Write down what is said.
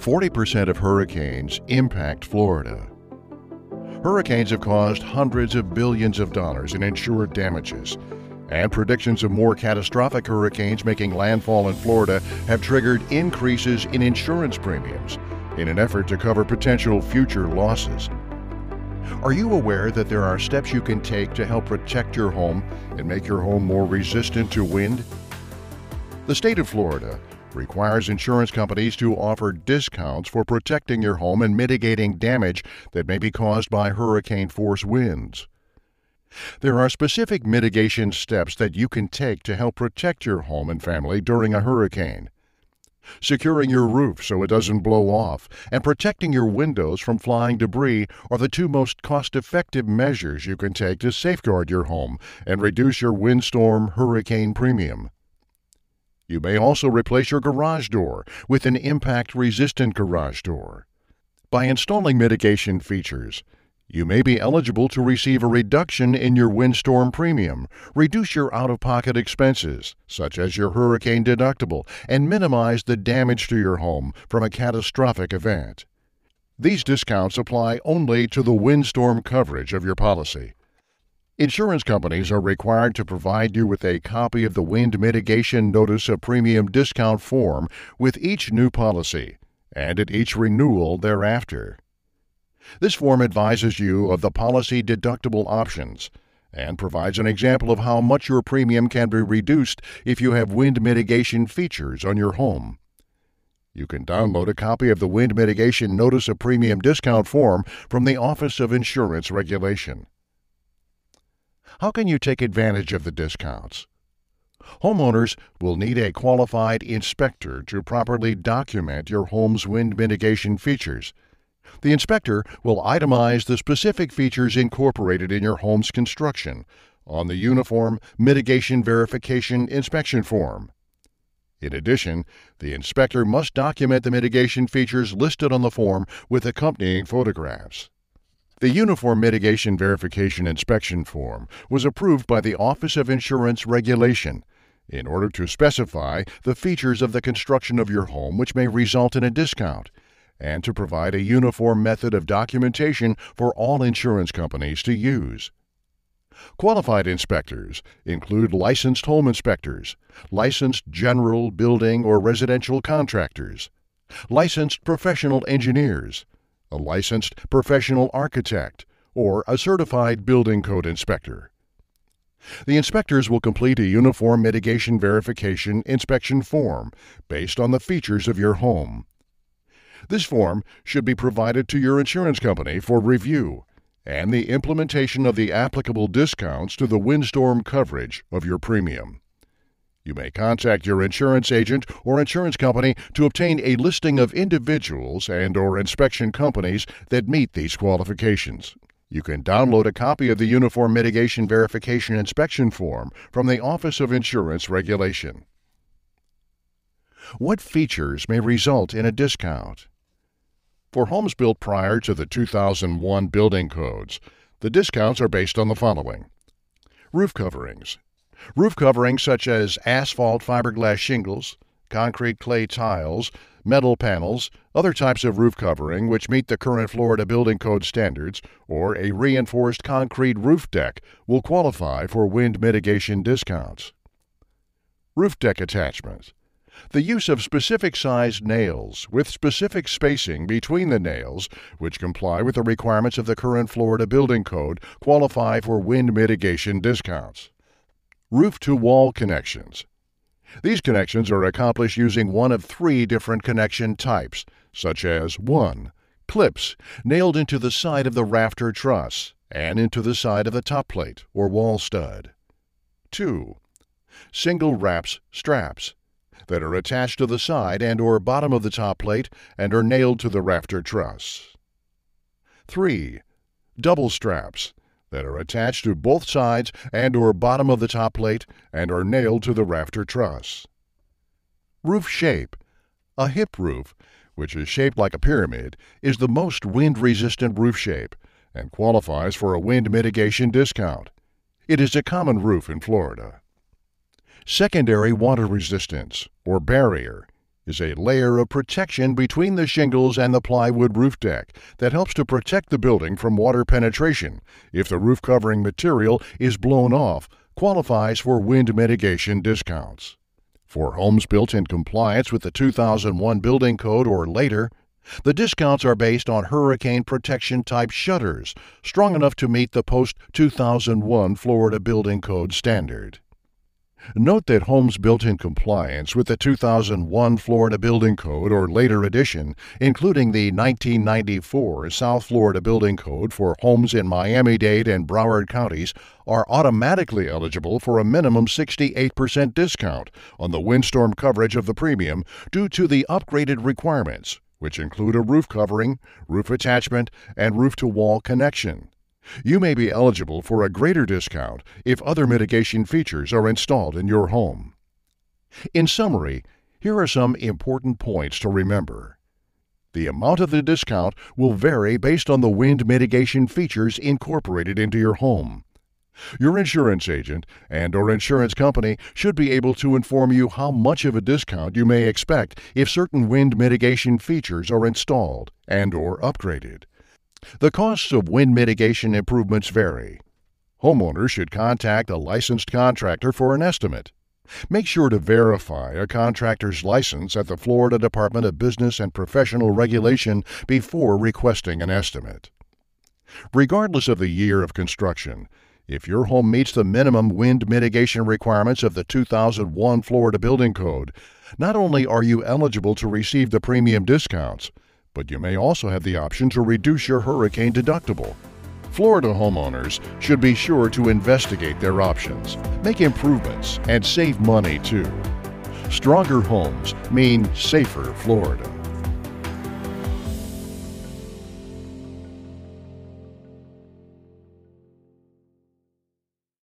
40% of hurricanes impact Florida. Hurricanes have caused hundreds of billions of dollars in insured damages, and predictions of more catastrophic hurricanes making landfall in Florida have triggered increases in insurance premiums in an effort to cover potential future losses. Are you aware that there are steps you can take to help protect your home and make your home more resistant to wind? The state of Florida requires insurance companies to offer discounts for protecting your home and mitigating damage that may be caused by hurricane force winds. There are specific mitigation steps that you can take to help protect your home and family during a hurricane. Securing your roof so it doesn't blow off and protecting your windows from flying debris are the two most cost effective measures you can take to safeguard your home and reduce your windstorm hurricane premium. You may also replace your garage door with an impact resistant garage door. By installing mitigation features, you may be eligible to receive a reduction in your windstorm premium, reduce your out of pocket expenses, such as your hurricane deductible, and minimize the damage to your home from a catastrophic event. These discounts apply only to the windstorm coverage of your policy. Insurance companies are required to provide you with a copy of the Wind Mitigation Notice of Premium Discount form with each new policy and at each renewal thereafter. This form advises you of the policy deductible options and provides an example of how much your premium can be reduced if you have wind mitigation features on your home. You can download a copy of the Wind Mitigation Notice of Premium Discount form from the Office of Insurance Regulation. How can you take advantage of the discounts? Homeowners will need a qualified inspector to properly document your home's wind mitigation features. The inspector will itemize the specific features incorporated in your home's construction on the Uniform Mitigation Verification Inspection Form. In addition, the inspector must document the mitigation features listed on the form with accompanying photographs. The Uniform Mitigation Verification Inspection Form was approved by the Office of Insurance Regulation in order to specify the features of the construction of your home which may result in a discount and to provide a uniform method of documentation for all insurance companies to use. Qualified inspectors include licensed home inspectors, licensed general, building, or residential contractors, licensed professional engineers, a licensed professional architect, or a certified building code inspector. The inspectors will complete a uniform mitigation verification inspection form based on the features of your home. This form should be provided to your insurance company for review and the implementation of the applicable discounts to the windstorm coverage of your premium. You may contact your insurance agent or insurance company to obtain a listing of individuals and or inspection companies that meet these qualifications. You can download a copy of the Uniform Mitigation Verification Inspection Form from the Office of Insurance Regulation. What features may result in a discount? For homes built prior to the 2001 building codes, the discounts are based on the following roof coverings, Roof coverings such as asphalt fiberglass shingles, concrete clay tiles, metal panels, other types of roof covering which meet the current Florida Building Code standards, or a reinforced concrete roof deck will qualify for wind mitigation discounts. Roof deck attachments. The use of specific sized nails with specific spacing between the nails, which comply with the requirements of the current Florida Building Code, qualify for wind mitigation discounts roof to wall connections. These connections are accomplished using one of three different connection types, such as 1. Clips nailed into the side of the rafter truss and into the side of the top plate or wall stud. 2. Single wraps straps that are attached to the side and or bottom of the top plate and are nailed to the rafter truss. 3. Double straps that are attached to both sides and or bottom of the top plate and are nailed to the rafter truss. Roof shape. A hip roof, which is shaped like a pyramid, is the most wind-resistant roof shape and qualifies for a wind mitigation discount. It is a common roof in Florida. Secondary water resistance, or barrier, is a layer of protection between the shingles and the plywood roof deck that helps to protect the building from water penetration if the roof covering material is blown off, qualifies for wind mitigation discounts. For homes built in compliance with the 2001 Building Code or later, the discounts are based on hurricane protection type shutters, strong enough to meet the post 2001 Florida Building Code standard. Note that homes built in compliance with the 2001 Florida Building Code or later edition, including the 1994 South Florida Building Code for homes in Miami Dade and Broward counties, are automatically eligible for a minimum 68% discount on the windstorm coverage of the premium due to the upgraded requirements, which include a roof covering, roof attachment, and roof to wall connection. You may be eligible for a greater discount if other mitigation features are installed in your home. In summary, here are some important points to remember. The amount of the discount will vary based on the wind mitigation features incorporated into your home. Your insurance agent and or insurance company should be able to inform you how much of a discount you may expect if certain wind mitigation features are installed and or upgraded. The costs of wind mitigation improvements vary. Homeowners should contact a licensed contractor for an estimate. Make sure to verify a contractor's license at the Florida Department of Business and Professional Regulation before requesting an estimate. Regardless of the year of construction, if your home meets the minimum wind mitigation requirements of the 2001 Florida Building Code, not only are you eligible to receive the premium discounts, but you may also have the option to reduce your hurricane deductible. Florida homeowners should be sure to investigate their options, make improvements, and save money too. Stronger homes mean safer Florida.